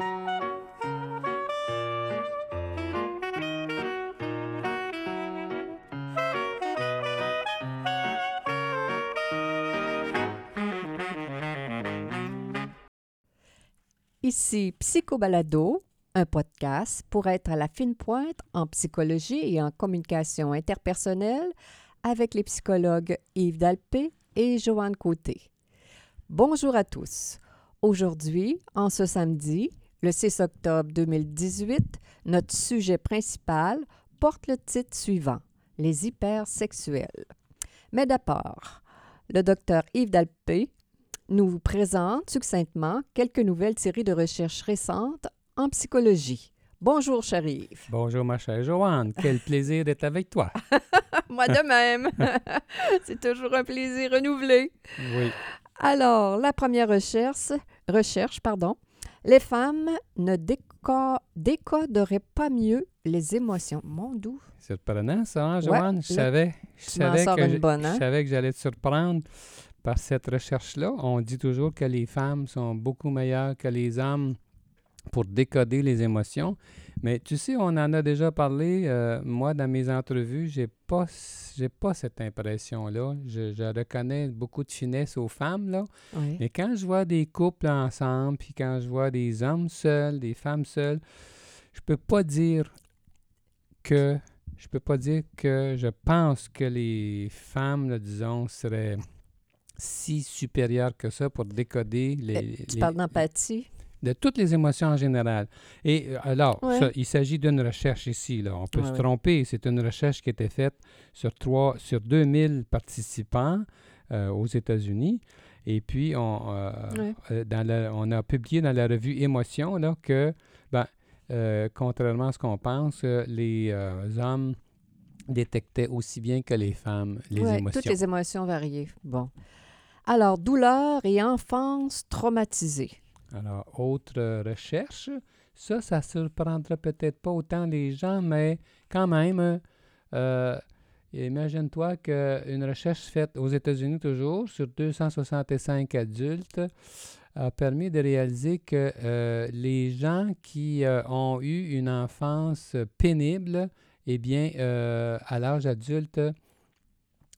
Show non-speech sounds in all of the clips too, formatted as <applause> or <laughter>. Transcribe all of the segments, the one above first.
Ici Psychobalado, un podcast pour être à la fine pointe en psychologie et en communication interpersonnelle avec les psychologues Yves Dalpé et Joanne Côté. Bonjour à tous. Aujourd'hui, en ce samedi, le 6 octobre 2018, notre sujet principal porte le titre suivant Les hypersexuels. Mais d'abord, le docteur Yves Dalpé nous présente succinctement quelques nouvelles tirées de recherches récentes en psychologie. Bonjour, Sharif. Bonjour, ma chère Joanne. Quel <laughs> plaisir d'être avec toi. <laughs> Moi de même. <laughs> C'est toujours un plaisir renouvelé. Oui. Alors, la première recherche, recherche pardon, les femmes ne déco décoderaient pas mieux les émotions. Mon doux. Surprenant, ça, hein, Joanne? je savais, je savais que, bonne, je hein? savais que j'allais te surprendre par cette recherche-là. On dit toujours que les femmes sont beaucoup meilleures que les hommes pour décoder les émotions. Mais tu sais, on en a déjà parlé. euh, moi, dans mes entrevues, j'ai pas, j'ai pas cette impression-là. Je, je reconnais beaucoup de finesse aux femmes, là. Oui. Mais quand je vois des couples ensemble, puis quand je vois des hommes seuls, des femmes seules, je peux pas dire que je peux pas dire que je pense que les femmes, là, disons, seraient si supérieures que ça pour décoder les, Eh, Tu les- parles d'empathie? De toutes les émotions en général. Et euh, alors, Ouais. ça, il s'agit d'une recherche ici. Là. On peut Ouais, se tromper. C'est une recherche qui a été faite sur, trois, sur 2000 participants euh, aux États-Unis. Et puis, on, euh, Ouais. dans la- on a publié dans la revue Émotion là, que, ben, euh, contrairement à ce qu'on pense, les hommes détectaient aussi bien que les femmes les émotions. toutes les émotions variées. Bon. Alors, douleur et enfance traumatisée. Alors, autre recherche, ça, ça surprendra peut-être pas autant les gens, mais quand même, euh, imagine-toi qu'une recherche faite aux États-Unis toujours sur 265 adultes a permis de réaliser que euh, les gens qui euh, ont eu une enfance pénible, eh bien, à l'âge adulte,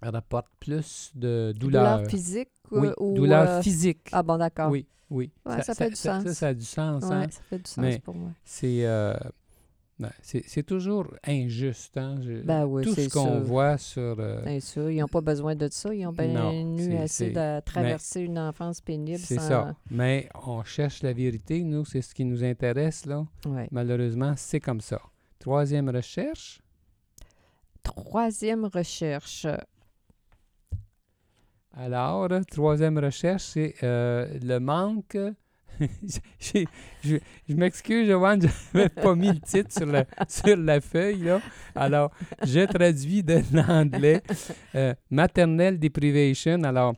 rapportent plus de douleurs. Douleur physique oui, euh, ou... douleurs physiques. Ah bon, d'accord. Oui, oui. Ouais, ça fait du Ça, sens. ça a du sens. Ouais, hein. ça fait du sens Mais- pour moi. C'est euh, ben, c'est toujours injuste. Hein? Je- Ben oui, Tout ce qu'on voit sur... euh, Bien sûr, ils n'ont pas besoin de ça. Ils ont bien Non, eu assez de traverser une enfance pénible c'est sans... ça. Mais on cherche la vérité. Nous, c'est ce qui nous intéresse. là. Ouais. Malheureusement, c'est comme ça. Troisième recherche? Troisième recherche. Alors, troisième recherche, c'est euh, le manque... <laughs> Je je m'excuse, Joanne, <laughs> je n'avais pas mis le titre sur la, <laughs> sur la feuille. Là. Alors, je traduis de l'anglais. Euh, maternelle deprivation. Alors,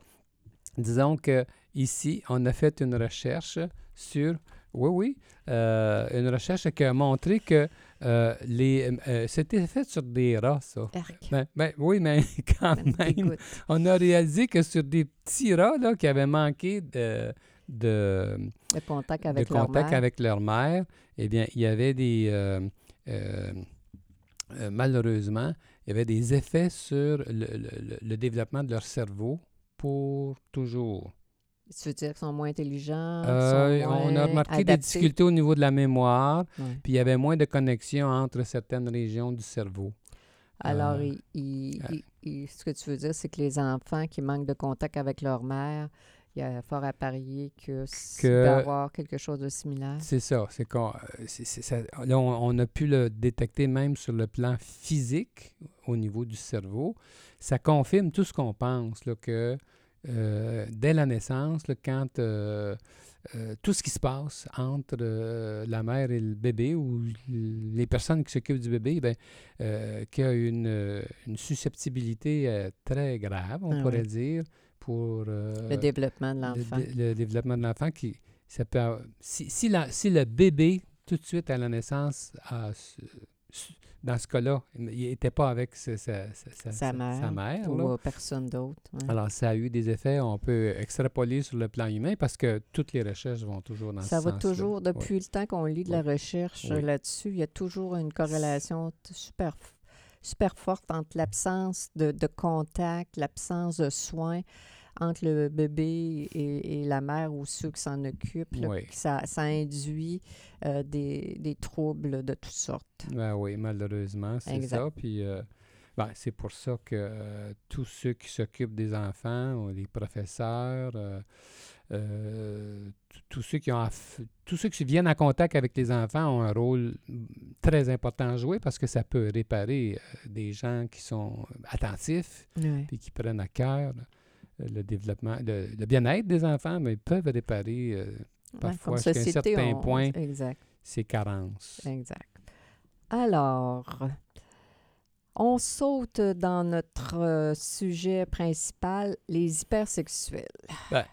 disons que ici, on a fait une recherche sur... Oui, oui. euh, une recherche qui a montré que euh, les... euh, C'était fait sur des rats, ça. Ben, ben, oui, mais <laughs> quand me même, on a réalisé que sur des petits rats là, qui avaient manqué de, de, contact de avec leur contact mère. avec leur mère, eh bien, il y avait des... euh, euh, euh, malheureusement, il y avait des effets sur le- le développement de leur cerveau pour toujours. Tu veux dire qu'ils sont moins intelligents? Euh, sont on a moins remarqué des difficultés au niveau de la mémoire, Ouais. puis il y avait moins de connexion entre certaines régions du cerveau. Alors, Euh, il- il- euh, il- ce que tu veux dire, c'est que les enfants qui manquent de contact avec leur mère, il y a fort à parier que Que- avoir quelque chose de similaire. C'est ça. C'est qu'on, là, on, on a pu le détecter même sur le plan physique au niveau du cerveau. Ça confirme tout ce qu'on pense, là, que euh, dès la naissance, là, quand euh, euh, tout ce qui se passe entre la mère et le bébé ou les personnes qui s'occupent du bébé, ben, y a une, une susceptibilité très grave, on Ah pourrait oui. dire, pour le développement de le l'enfant. le, développement de l'enfant qui ça peut avoir- si, si, la- si le bébé tout de suite à la naissance a su- dans ce cas-là, il n'était pas avec sa, sa- sa- sa- Sa mère. Ou là. personne d'autre. ouais. Alors, ça a eu des effets, on peut extrapoler sur le plan humain parce que toutes les recherches vont toujours dans Ça ce va sens-là. toujours, Ouais. depuis le temps qu'on lit de la recherche Oui. là-dessus, il y a toujours une corrélation super, super forte entre l'absence de, de contact, l'absence de soins entre le bébé et, et la mère ou ceux qui s'en occupent. là, Oui. que ça, ça induit euh, des, des troubles de toutes sortes. Ben oui, malheureusement, c'est ça. Puis, euh, ben, c'est pour ça que euh, tous ceux qui s'occupent des enfants, les professeurs, tous ceux qui ont tous ceux qui viennent en contact avec les enfants ont un rôle très important à jouer parce que ça peut réparer des gens qui sont attentifs Oui. puis qui prennent à cœur le développement, le, le bien-être des enfants, mais ils peuvent réparer euh, Parfois, jusqu'à un certain point. Exact. ces carences. Exact. Alors, on saute dans notre euh, sujet principal, les hypersexuels. Ben,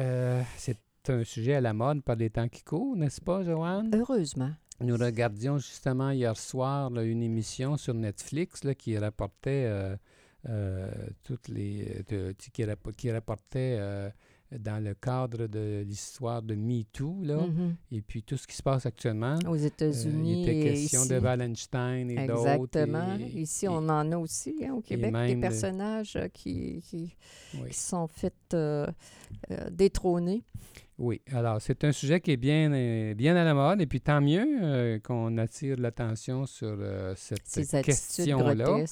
euh, c'est un sujet à la mode par les temps qui courent, n'est-ce pas, Joanne? Heureusement. Nous regardions justement hier soir là, une émission sur Netflix là, qui rapportait euh, toutes les de- qui, qui rapportait euh, dans le cadre de l'histoire de MeToo là, Mhm. et puis tout ce qui se passe actuellement. Aux Euh, États-Unis il était et question ici. de Wallenstein et d'autres. Exactement. et- Ici, on en a aussi hein, au Québec, des de- personnages euh, qui, qui, oui. qui sont faits euh, euh, détrôner. Oui, alors c'est un sujet qui est bien, euh, bien à la mode et puis tant mieux euh, qu'on attire l'attention sur euh, cette question-là.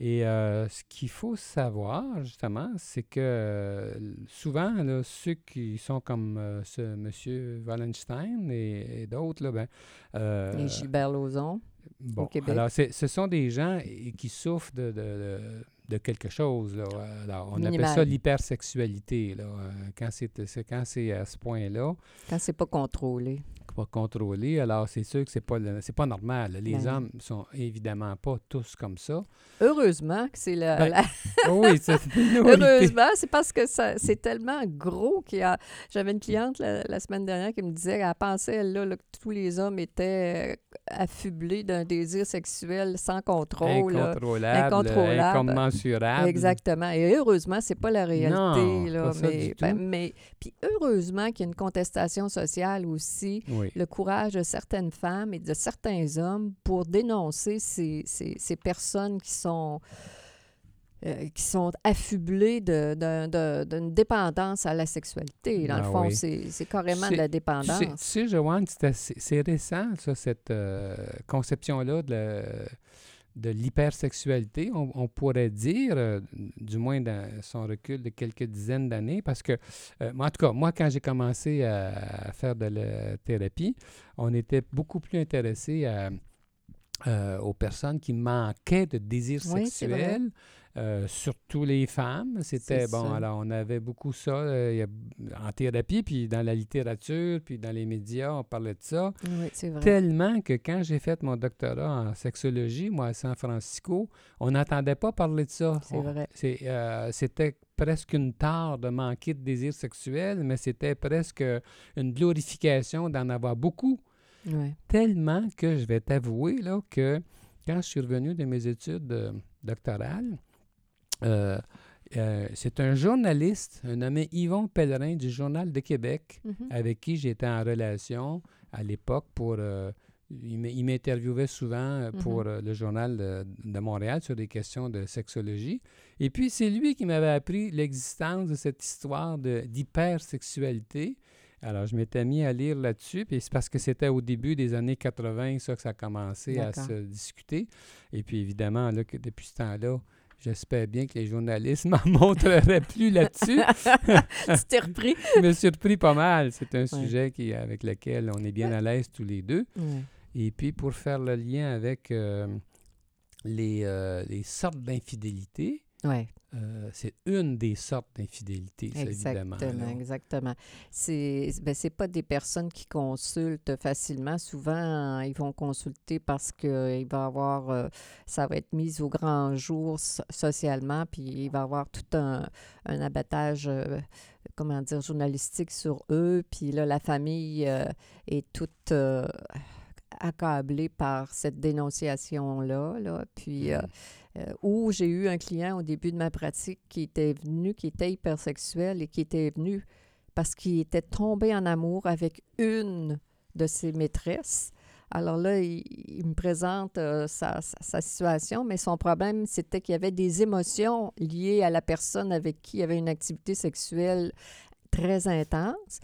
Et euh, ce qu'il faut savoir, justement, c'est que euh, souvent, là, ceux qui sont comme euh, ce monsieur Wallenstein et, et d'autres, là, ben, euh, Et Gilbert Lozon. bon, Québec. alors ce sont des gens qui souffrent de, de- de- de quelque chose. Là. Alors, on Minimal. appelle ça l'hypersexualité. Là. Euh, Quand c'est c'est- quand c'est à ce point-là, Quand c'est pas contrôlé. pas contrôlé, alors c'est sûr que c'est pas c'est pas normal. Les Ben. hommes sont évidemment pas tous comme ça. Heureusement que c'est la, Ben, la- <laughs> oui, c'est. Heureusement, c'est parce que c'est tellement gros qu'il y a. J'avais une cliente la, la semaine dernière qui me disait qu'elle pensait, elle, là, là, que tous les hommes étaient euh, affublés d'un désir sexuel sans contrôle. Incontrôlable, Incontrôlable. Incommensurable. Exactement. Et heureusement, c'est pas la réalité. Non, là, pas ça mais, du ben, tout. mais puis heureusement qu'il y a une contestation sociale aussi, Oui. le courage de certaines femmes et de certains hommes pour dénoncer ces, ces, ces personnes qui sont euh, qui sont de- de- d'une dépendance à la sexualité. Dans le Ah fond, oui. c'est carrément de la Tu dépendance. sais, tu sais, Joanne, c'est récent, ça, cette euh, conception-là de, la- de l'hypersexualité, on, on pourrait dire, euh, du moins dans son recul de quelques dizaines d'années, parce que, euh, en tout cas, moi, quand j'ai commencé à, à faire de la thérapie, on était beaucoup plus intéressé à, euh, aux personnes qui manquaient de désir Oui, sexuel. Euh, surtout les femmes. C'était bon, ça. alors on avait beaucoup ça euh, en thérapie, puis dans la littérature, puis dans les médias, on parlait de ça. Oui, c'est vrai. Tellement que quand j'ai fait mon doctorat en sexologie, moi à San Francisco, on n'entendait pas parler de ça. C'est vrai. euh, c'était presque une tare de manquer de désir sexuel, mais c'était presque une glorification d'en avoir beaucoup. Tellement que je vais t'avouer là, que quand je suis revenu de mes études doctorales, euh, euh, c'est un journaliste, un nommé Yvon Pellerin du Journal de Québec, Mhm. avec qui j'étais en relation à l'époque pour... euh, il m'interviewait souvent pour Mhm. euh, le journal de, de Montréal sur des questions de sexologie. Et puis, c'est lui qui m'avait appris l'existence de cette histoire d'hypersexualité. Alors, je m'étais mis à lire là-dessus, puis c'est parce que c'était au début des années 80, ça, que ça a commencé à se discuter. Et puis, évidemment, là, que depuis ce temps-là, j'espère bien que les journalistes <laughs> m'en montreraient plus là-dessus. <laughs> tu t'es repris. <laughs> je me suis surpris pas mal. C'est un Ouais. sujet qui, avec lequel on est bien à l'aise tous les deux. Ouais. Et puis, pour faire le lien avec euh, les, euh, les sortes d'infidélité, Ouais. Euh, c'est une des sortes d'infidélité, évidemment. Exactement, exactement. C'est ben, pas des personnes qui consultent facilement. Souvent, ils vont consulter parce que il va avoir euh, ça va être mis au grand jour so- socialement, puis il va y avoir tout un, un abattage euh, comment dire journalistique sur eux, puis là la famille est toute accablée par cette dénonciation-là. Là. Puis, Mhm. Euh, où j'ai eu un client au début de ma pratique qui était venu, qui était hypersexuel et qui était venu parce qu'il était tombé en amour avec une de ses maîtresses. Alors là, il, me présente euh, sa, sa- sa situation, mais son problème, c'était qu'il y avait des émotions liées à la personne avec qui il y avait une activité sexuelle très intense.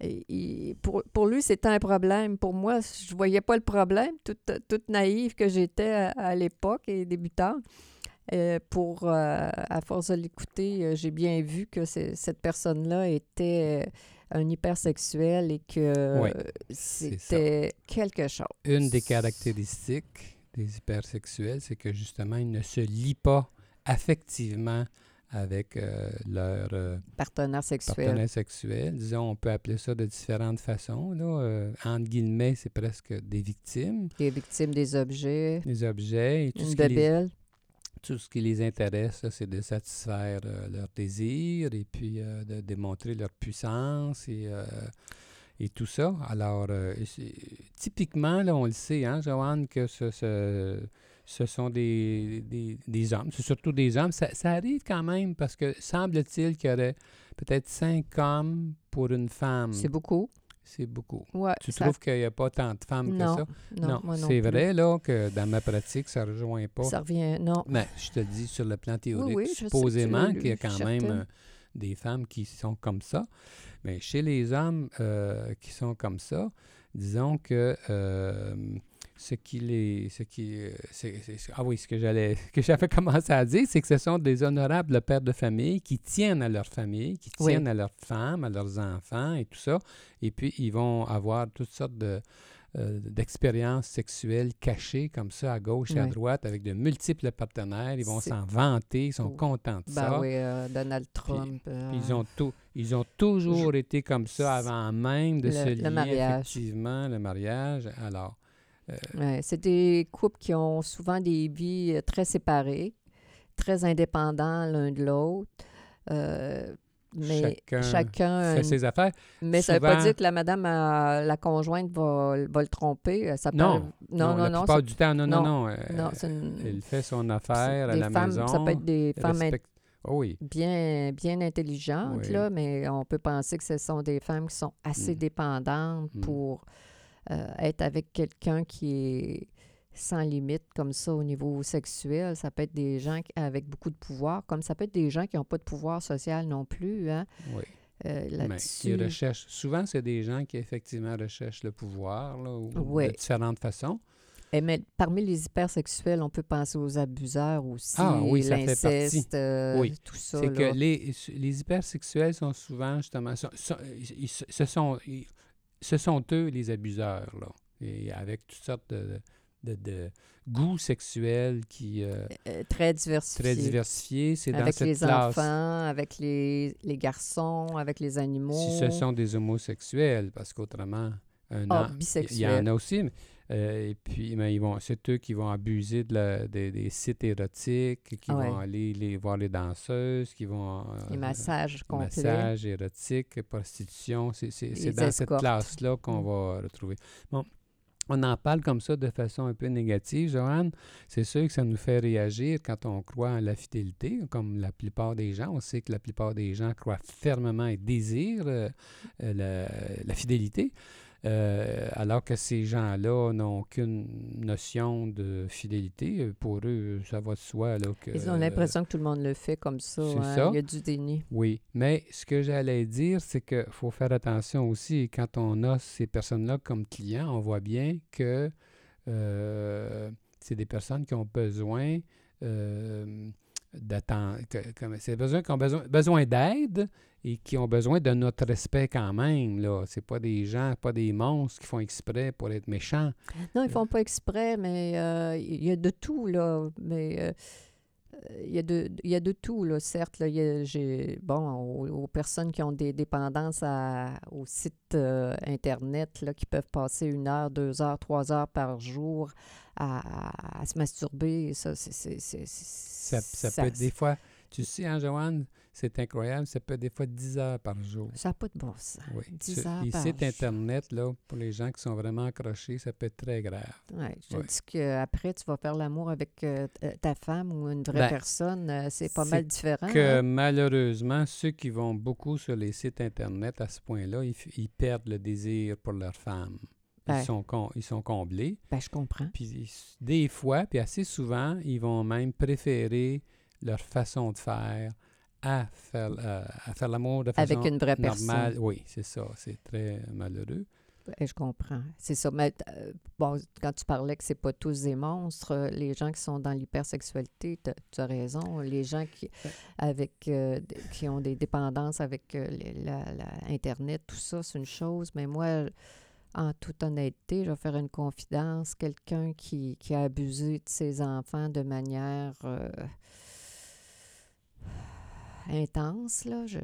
Et, et pour, pour lui, c'était un problème. Pour moi, je voyais pas le problème, toute, toute naïve que j'étais à, à l'époque et débutante. Euh, pour, euh, à force de l'écouter, euh, j'ai bien vu que cette personne-là était euh, un hypersexuel et que Oui, c'était quelque chose. Une des caractéristiques des hypersexuels, c'est que justement, ils ne se lient pas affectivement avec euh, leur euh, Partenaire sexuel. partenaire sexuel. Disons, on peut appeler ça de différentes façons. Là. Euh, entre guillemets, c'est presque des victimes, Des victimes des objets, des objets. Et tout, une ce qui les, tout ce qui les intéresse, c'est de satisfaire euh, leurs désirs et puis de démontrer leur puissance et, et tout ça. Alors, typiquement, là, on le sait, hein, Joanne, que ce, ce, ce sont des, des, des hommes. C'est surtout des hommes. Ça, ça arrive quand même parce que semble-t-il qu'il y aurait peut-être cinq hommes pour une femme. C'est beaucoup. C'est beaucoup. Ouais, Tu ça- trouves qu'il n'y a pas tant de femmes non, que ça? non, moi non c'est vrai, là, que dans ma pratique, ça ne rejoint pas. Ça revient, non. Mais je te dis sur le plan théorique, oui, supposément qu'il y a quand même euh, des femmes qui sont comme ça. Mais chez les hommes euh, qui sont comme ça, disons que euh, ce qui les. Ce qui, euh, c'est- c'est- c'est- ah oui, ce que j'allais <laughs> que j'avais commencé à dire, c'est que ce sont des honorables pères de famille qui tiennent à leur famille, qui Oui. tiennent à leurs femmes, à leurs enfants et tout ça. Et puis, ils vont avoir toutes sortes de euh, d'expériences sexuelles cachées comme ça à gauche et à droite avec de multiples partenaires. Ils vont C'est- s'en vanter, ils sont Oh. contents de Ben ça. oui, euh, Donald Trump. euh, Puis Ils ont, tout, ils ont toujours été comme ça avant même de Le- se le lier mariage. effectivement, le mariage. Alors, ouais, c'est des couples qui ont souvent des vies euh, très séparées, très indépendants l'un de l'autre. euh, mais Chacun chacun. fait une- ses affaires. Mais ça ne veut pas dire que la madame, euh, la conjointe, va, va le tromper. euh, peut Non, non, non, la non. plupart c'est- du temps, non, non, non, non. euh, une- Elle fait son affaire à la femmes, maison. Ça peut être des femmes in- Oh oui, bien, bien intelligentes, Oui. là, mais on peut penser que ce sont des femmes qui sont assez Mm. dépendantes Mm. pour euh, être avec quelqu'un qui est sans limite comme ça au niveau sexuel. Ça peut être des gens avec beaucoup de pouvoir, comme ça peut être des gens qui n'ont pas de pouvoir social non plus. Hein, oui. euh, là-dessus. qui recherchent, souvent, c'est des gens qui effectivement recherchent le pouvoir là, ou- Oui. de différentes façons. Et mais parmi les hypersexuels, on peut penser aux abuseurs aussi, Ah oui, ça fait partie. euh, Oui, tout ça. C'est là. que les, les hypersexuels sont souvent, justement, sont- sont- ils- ils- ce, sont, ils- ce sont eux les abuseurs, là. Et avec toutes sortes de, de, de goûts sexuels qui euh, Euh, très diversifiés. très diversifiés. C'est dans avec cette les classe. enfants, avec les, les garçons, avec les animaux. Si ce sont des homosexuels, parce qu'autrement, un an- il y en a aussi. mais, euh, et puis, mais ils vont, c'est eux qui vont abuser de la- des, des sites érotiques, qui ouais. vont aller les, voir les danseuses, qui vont... euh, les massages complets. massage érotique, prostitution, c'est dans cette classe-là qu'on va retrouver. Bon, on en parle comme ça de façon un peu négative, Joanne. C'est sûr que ça nous fait réagir quand on croit en la fidélité, comme la plupart des gens. On sait que la plupart des gens croient fermement et désirent euh, la, la fidélité. Euh, alors que ces gens-là n'ont aucune notion de fidélité. Pour eux, ça va de soi. Là, que, Ils ont l'impression que tout le monde le fait comme ça. hein. ça. Il y a du déni. oui, mais ce que j'allais dire, c'est qu'il faut faire attention aussi. Quand on a ces personnes-là comme clients, on voit bien que euh, c'est des personnes qui ont besoin euh, comme- C'est besoin qui ont besoin, besoin d'aide et qui ont besoin de notre respect quand même. Là, c'est pas des gens, pas des monstres qui font exprès pour être méchants. Non, ils font pas exprès, mais euh, il y a de tout, là. Mais euh, il y, a de, y a de tout, là, certes. Là, y a- bon, aux, aux personnes qui ont des dépendances à, au site euh, Internet, là, qui peuvent passer une heure, deux heures, trois heures par jour à, se masturber, ça, c'est... c'est, c'est- Ça, ça peut être des fois. Tu sais, hein, Joanne, c'est incroyable, ça peut être des fois 10 heures par jour. Ça n'a pas de bon sens. Oui. 10 Sur heures les par sites jour. Internet, là, pour les gens qui sont vraiment accrochés, ça peut être très grave. Ouais, je Ouais. dis qu'après, tu vas faire l'amour avec euh, euh, ta femme ou une vraie Ben, personne, euh, c'est pas c'est mal différent. Que hein? malheureusement, ceux qui vont beaucoup sur les sites Internet à ce point-là, ils perdent le désir pour leur femme. Ils, Ouais. sont, com- ils sont comblés. Ben, je comprends. Puis ils- des fois, puis assez souvent, ils vont même préférer leur façon de faire à faire, euh, à faire l'amour de façon Avec une vraie normale. personne. Oui, c'est ça. C'est très malheureux. Ben, je comprends. C'est ça. Mais euh, bon, quand tu parlais que c'est pas tous des monstres, euh, les gens qui sont dans l'hypersexualité, tu as raison. Les gens qui, avec, euh, qui ont des dépendances avec euh, les- la, la Internet, tout ça, c'est une chose. Mais moi, en toute honnêteté, je vais faire une confidence. Quelqu'un qui, qui a abusé de ses enfants de manière euh, intense, là, je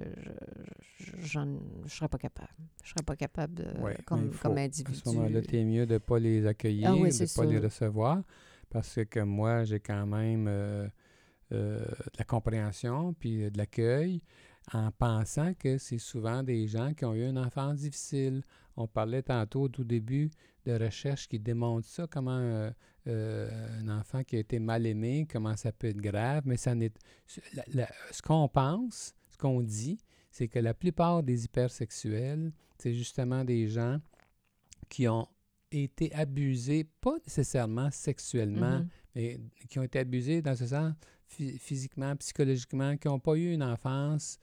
ne serais pas capable. Je serais pas capable de, Ouais, comme, faut- comme À individu. ce moment-là, tu es mieux de ne pas les accueillir, Ah oui, de ne pas les recevoir. Parce que moi, j'ai quand même euh, euh, de la compréhension puis de l'accueil en pensant que c'est souvent des gens qui ont eu une enfance difficile. On parlait tantôt au tout début de recherches qui démontrent ça, comment euh, euh, un enfant qui a été mal aimé, comment ça peut être grave, mais ça n'est... la- la- ce qu'on pense, ce qu'on dit, c'est que la plupart des hypersexuels, c'est justement des gens qui ont été abusés, pas nécessairement sexuellement, Mhm. mais qui ont été abusés dans ce sens phy- physiquement, psychologiquement, qui n'ont pas eu une enfance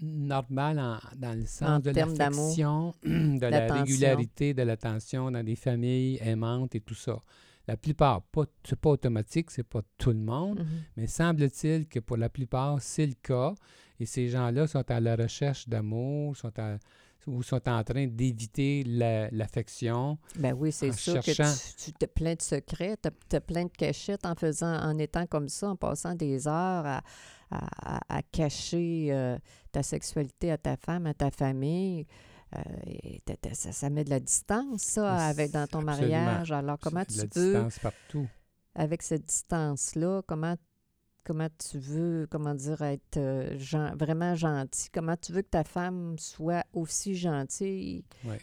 normale en- dans le sens En de l'affection, <clears throat> de <clears throat> la régularité, de l'attention dans des familles aimantes et tout ça. La plupart, pas, c'est pas automatique, c'est pas tout le monde, Mhm. mais semble-t-il que pour la plupart, c'est le cas. Et ces gens-là sont à la recherche d'amour, sont à- ou sont en train d'éviter la- l'affection. Ben oui, c'est sûr cherchant- que tu, tu as plein de secrets, tu as, plein de cachettes en faisant, en étant comme ça, en passant des heures à, à- à- à cacher euh, ta sexualité à ta femme, à ta famille. Euh, et ça, ça met de la distance, ça, avec, dans ton absolument. mariage. Alors, comment de la tu veux, distance partout. avec cette distance-là, comment, comment tu veux, comment dire, être euh, gen- vraiment gentil? Comment tu veux que ta femme soit aussi gentille? Oui.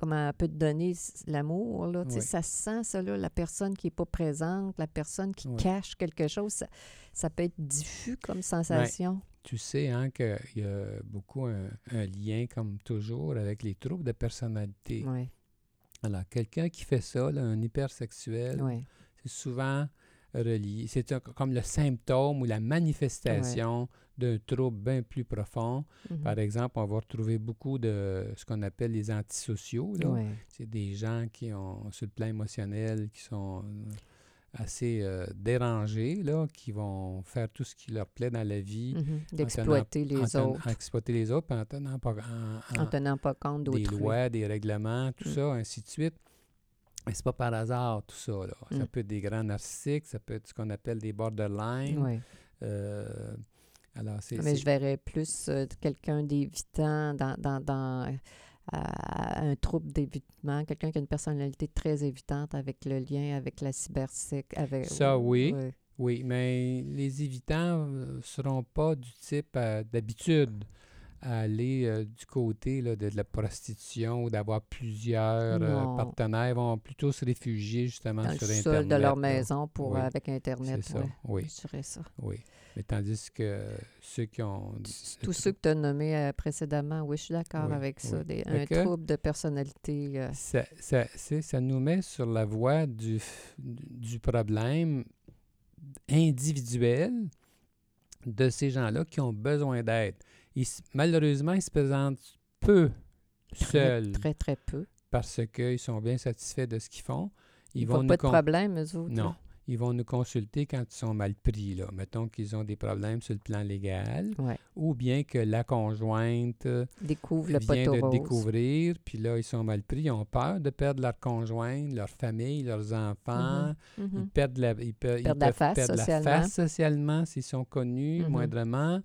Comment elle peut te donner l'amour. Là. Oui. Ça se sent, ça, là, la personne qui n'est pas présente, la personne qui Oui. cache quelque chose. Ça, ça peut être diffus comme sensation. Tu sais hein, qu'il y a beaucoup un, un lien, comme toujours, avec les troubles de personnalité. Oui, Alors, quelqu'un qui fait ça, là, un hypersexuel, c'est souvent relié. C'est comme le symptôme ou la manifestation d'un trouble bien plus profond. Mhm. Par exemple, on va retrouver beaucoup de ce qu'on appelle les antisociaux. C'est des gens qui ont, sur le plan émotionnel, qui sont euh, assez euh, dérangés, là, qui vont faire tout ce qui leur plaît dans la vie. Mhm. D'exploiter les autres en exploiter les autres, en tenant pas, en- en en- tenant pas compte des lois, des règlements, tout Mm. ça, ainsi de suite. Mais c'est pas par hasard, tout ça. Là. Ça Mm. peut être des grands narcissiques, ça peut être ce qu'on appelle des borderline. Oui. Euh, alors, c'est... Mais je verrais plus euh, quelqu'un d'évitant dans, dans, dans euh, à- un trouble d'évitement, quelqu'un qui a une personnalité très évitante avec le lien avec la cybersec. Avec, Ça, oui. oui. Oui, mais les évitants ne seront pas du type euh, d'habitude à aller euh, du côté là, de, de la prostitution ou d'avoir plusieurs euh, partenaires. Ils vont plutôt se réfugier justement Dans le sur sol Internet. de leur là. maison pour, Oui. avec Internet. C'est ça, ouais. oui, ça. oui. Mais tandis que ceux qui ont... Tous ceux que tu as nommés euh, précédemment, oui, je suis d'accord Oui, avec ça. oui. Des- un trouble de personnalité. euh, ça, ça, ça nous met sur la voie du, du problème individuel de ces gens-là qui ont besoin d'aide. Malheureusement, ils se présentent peu seuls très, très peu. parce qu'ils sont bien satisfaits de ce qu'ils font. Ils Ils vont n'ont pas de problème, eux autres. Non. là. Ils vont nous consulter quand ils sont mal pris. Là. Mettons qu'ils ont des problèmes sur le plan légal Ouais. ou bien que la conjointe euh, Découvre vient de rose. découvrir, puis là, ils sont mal pris, ils ont peur de perdre leur conjointe, leur famille, leurs enfants. Mhm, mhm. Ils perdent la, ils ils Perdent la peuvent face perdre la socialement. face socialement s'ils sont connus Mhm. moindrement.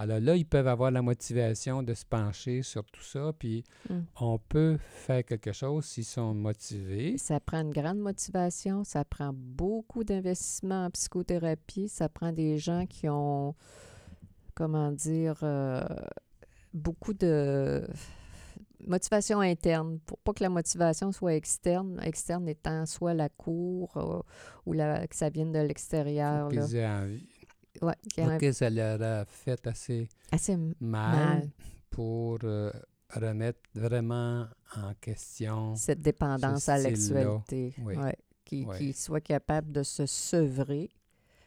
Alors là, ils peuvent avoir la motivation de se pencher sur tout ça, puis Mm. on peut faire quelque chose s'ils sont motivés. Ça prend une grande motivation, ça prend beaucoup d'investissement en psychothérapie, ça prend des gens qui ont comment dire, euh, beaucoup de motivation interne, pour pas que la motivation soit externe, externe étant soit la cour euh, ou la, que ça vienne de l'extérieur. Ouais, Ok, ça leur a fait assez mal, mal, pour euh, remettre vraiment en question. cette dépendance à l'exualité. Oui. Ouais, qui, Oui. qui soit capable de se sevrer.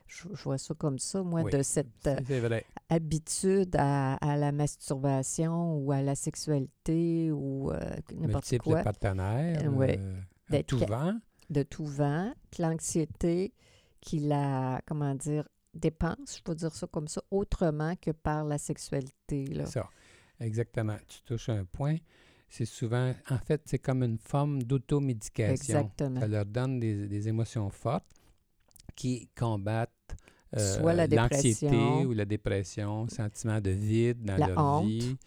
Je, je vois ça comme ça, moi, Oui. de cette euh, habitude à, à la masturbation ou à la sexualité ou euh, n'importe quoi. partenaires. Euh, euh, à D'être tout ca- vent. de tout vent, l'anxiété qui la, comment dire, dépense, je peux dire ça comme ça, autrement que par la sexualité. Là. Ça, exactement. Tu touches un point. C'est souvent, en fait, c'est comme une forme d'automédication. Exactement. Ça leur donne des, des émotions fortes qui combattent euh, la l'anxiété ou la dépression, sentiment de vide dans La leur honte. vie.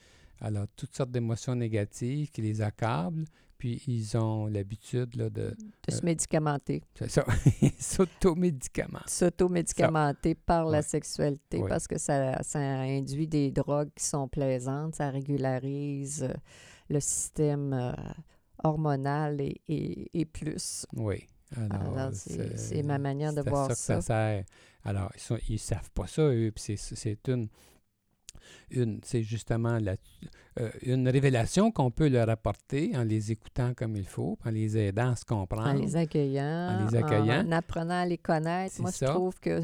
Alors, toutes sortes d'émotions négatives qui les accablent. Puis, ils ont l'habitude là, de... De se médicamenter, C'est ça, <laughs> s'automédicament. s'auto-médicamenter par la sexualité parce que ça, ça induit des drogues qui sont plaisantes, ça régularise euh, le système euh, hormonal et, et, et plus. Oui. Alors, Alors, c'est c'est ma manière de voir ça ça. ça sert. Alors, ils ils savent pas ça, eux, puis c'est- c'est une, une c'est justement la, euh, une révélation qu'on peut leur apporter en les écoutant comme il faut, en les aidant à se comprendre. En les accueillant, En les accueillant. en apprenant à les connaître. C'est Moi, je trouve que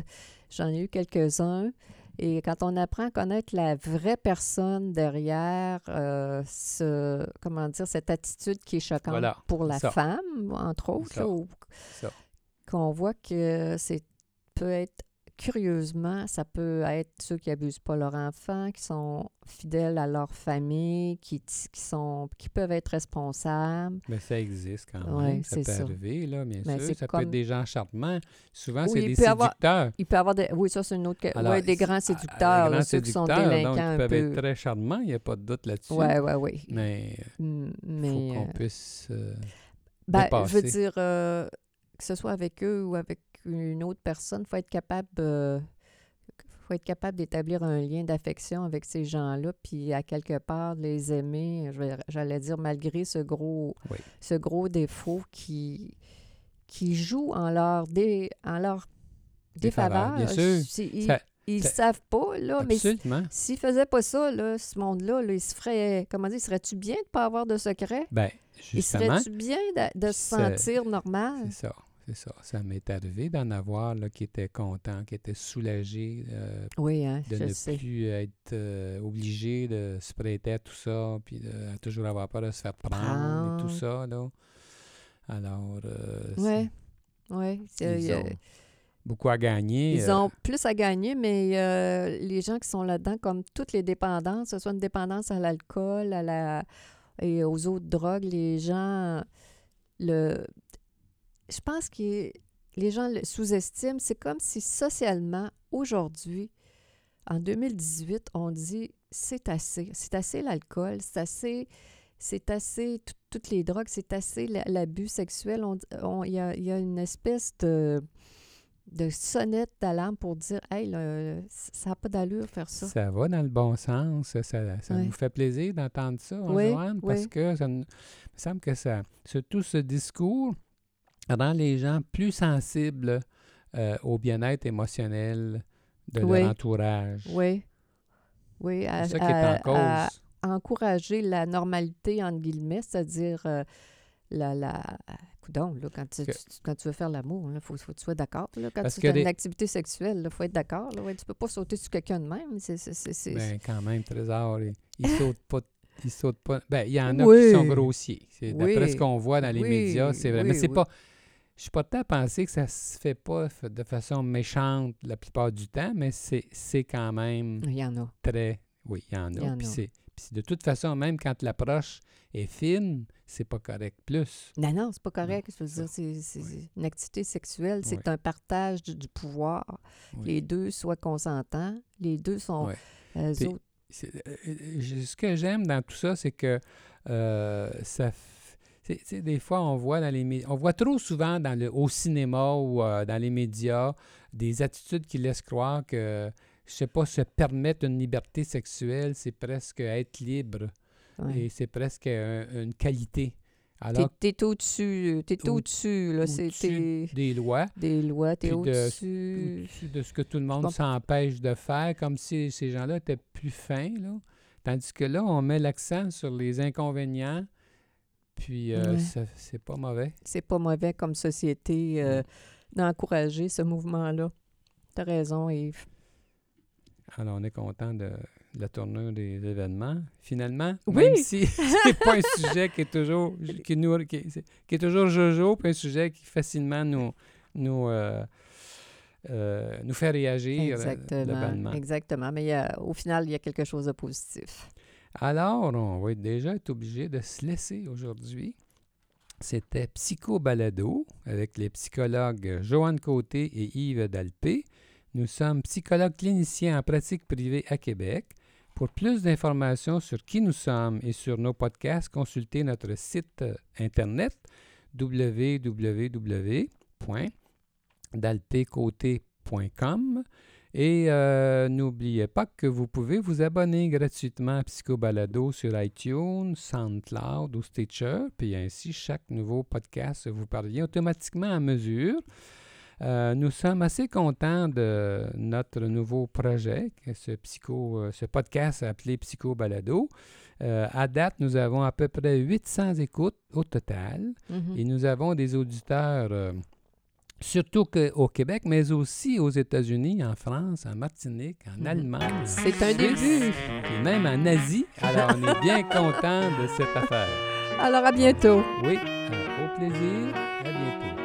j'en ai eu quelques-uns. Et quand on apprend à connaître la vraie personne derrière euh, ce, comment dire, cette attitude qui est choquante Voilà, pour la ça. femme, entre autres, là, qu'on voit que c'est peut être curieusement, ça peut être ceux qui abusent pas leur enfant, qui sont fidèles à leur famille, qui, sont qui peuvent être responsables. Mais ça existe quand Ouais, même. Ça c'est peut ça. arriver, là, bien Mais sûr. Ça peut être des gens charmants. Souvent, Oui, c'est des peut avoir- séducteurs. Il peut avoir des. Oui, ça, c'est une autre. Alors, ouais, des grands Ah, séducteurs, des là, grands ceux qui sont séducteurs, délinquants donc, ils un peuvent peu. être très charmants, il n'y a pas de doute là-dessus. Oui, oui, oui. Mais il Mm, faut Mais. qu'on euh, puisse... euh, ben, je veux dire, euh, que ce soit avec eux ou avec une autre personne, il faut être capable. euh, faut être capable d'établir un lien d'affection avec ces gens-là, puis à quelque part les aimer, j'allais dire, malgré ce gros, Oui. ce gros défaut qui, qui joue en leur, dé, en leur Défaveur, bien sûr. Ils Ça- ne ça- savent pas, là, mais. S'ils faisaient pas ça, là, ce monde-là, là, il se ferait. Comment dire, serais-tu bien de ne pas avoir de secret? Il justement, serait-tu bien de, de se sentir normal? c'est ça. C'est ça. Ça m'est arrivé d'en avoir là, qui étaient contents, qui étaient soulagés euh, Oui, hein, de je ne sais. plus être euh, obligés de se prêter à tout ça, puis de à toujours avoir peur de se faire prendre et tout ça. Là. Alors, euh, Oui, oui. beaucoup à gagner. Ils euh, ont plus à gagner, mais euh, les gens qui sont là-dedans, comme toutes les dépendances, que ce soit une dépendance à l'alcool, à la et aux autres drogues, les gens le je pense que les gens le sous-estiment. C'est comme si socialement, aujourd'hui, en 2018, on dit c'est assez. C'est assez l'alcool, c'est assez. C'est assez tout- toutes les drogues, c'est assez la- l'abus sexuel. On- on- Il y, a, il y a une espèce de, de sonnette d'alarme pour dire Hey, là, ça n'a pas d'allure faire ça. Ça va dans le bon sens. Ça, ça, nous fait plaisir d'entendre ça, hein, Oui, Joanne, parce que ça il me semble que ça, ce- tout ce discours rend les gens plus sensibles euh, au bien-être émotionnel de Oui. leur entourage. Oui. Oui, à, ça qui est en cause. à encourager la normalité, entre guillemets, c'est-à-dire euh, la. là, quand, tu, Que- tu- quand tu veux faire l'amour, il faut, faut que tu sois d'accord. Quand Parce tu fais les- une activité sexuelle, il faut être d'accord. Ouais, tu peux pas sauter sur quelqu'un de même. C'est, Ben, quand même, Trésor, il, saute pas. Il saute pas. Ben, il y en a Oui. qui sont grossiers. C'est d'après Oui. ce qu'on voit dans les Oui, médias, c'est vrai. Mais c'est pas. Je suis pas tant à penser que ça se fait pas de façon méchante la plupart du temps, mais c'est c'est quand même Il y en a. très. Oui, il y en a. Puis de toute façon, même quand l'approche est fine, c'est pas correct plus. Non, non, c'est pas correct. Je veux dire, c'est, c'est- Oui. une activité sexuelle, c'est Oui. un partage du, du pouvoir. Oui. Les deux soient consentants. Les deux sont. Puis- autres- euh, euh, je- ce que j'aime dans tout ça, c'est que euh, ça. Des fois, on voit dans les on voit trop souvent dans le, au cinéma ou euh, dans les médias des attitudes qui laissent croire que je sais pas, se permettre une liberté sexuelle, c'est presque être libre. Ouais. Et c'est presque un- une qualité. Alors, t'es au-dessus, t'es Au- au-dessus, là. C'est des lois, des lois, t'es au-dessus. de ce que tout le monde s'empêche de faire, comme si ces gens-là étaient plus fins, là. Tandis que là, on met l'accent sur les inconvénients, puis euh, Ouais. c'est pas mauvais. C'est pas mauvais comme société euh, d'encourager ce mouvement-là. T'as raison, Yves. Alors, on est content de la tournure des événements. Finalement, Oui! même si <laughs> c'est pas un sujet qui est toujours qui nous qui, est- qui est toujours jojo, puis un sujet qui facilement nous nous euh, euh, nous fait réagir Exactement. globalement. Exactement. Mais il y a- au final, il y a quelque chose de positif. Alors, on va déjà être obligé de se laisser aujourd'hui. C'était Psycho Balado avec les psychologues Joanne Côté et Yves Dalpé. Nous sommes psychologues cliniciens en pratique privée à Québec. Pour plus d'informations sur qui nous sommes et sur nos podcasts, consultez notre site euh, internet www.dalpécoté.com et euh, n'oubliez pas que vous pouvez vous abonner gratuitement à Psycho Balado sur iTunes, SoundCloud ou Stitcher, puis ainsi chaque nouveau podcast vous parvient automatiquement à mesure. Euh, nous sommes assez contents de notre nouveau projet, ce, psycho, euh, ce podcast appelé Psycho Balado. Euh, à date, nous avons à peu près 800 écoutes au total. Mhm. Et nous avons des auditeurs, surtout que- au Québec, mais aussi aux États-Unis, en France, en Martinique, en Mhm. Allemagne. C'est un début. Et même en Asie. Alors, on est bien content de cette affaire. Alors, à bientôt. Oui, euh, au plaisir. À bientôt.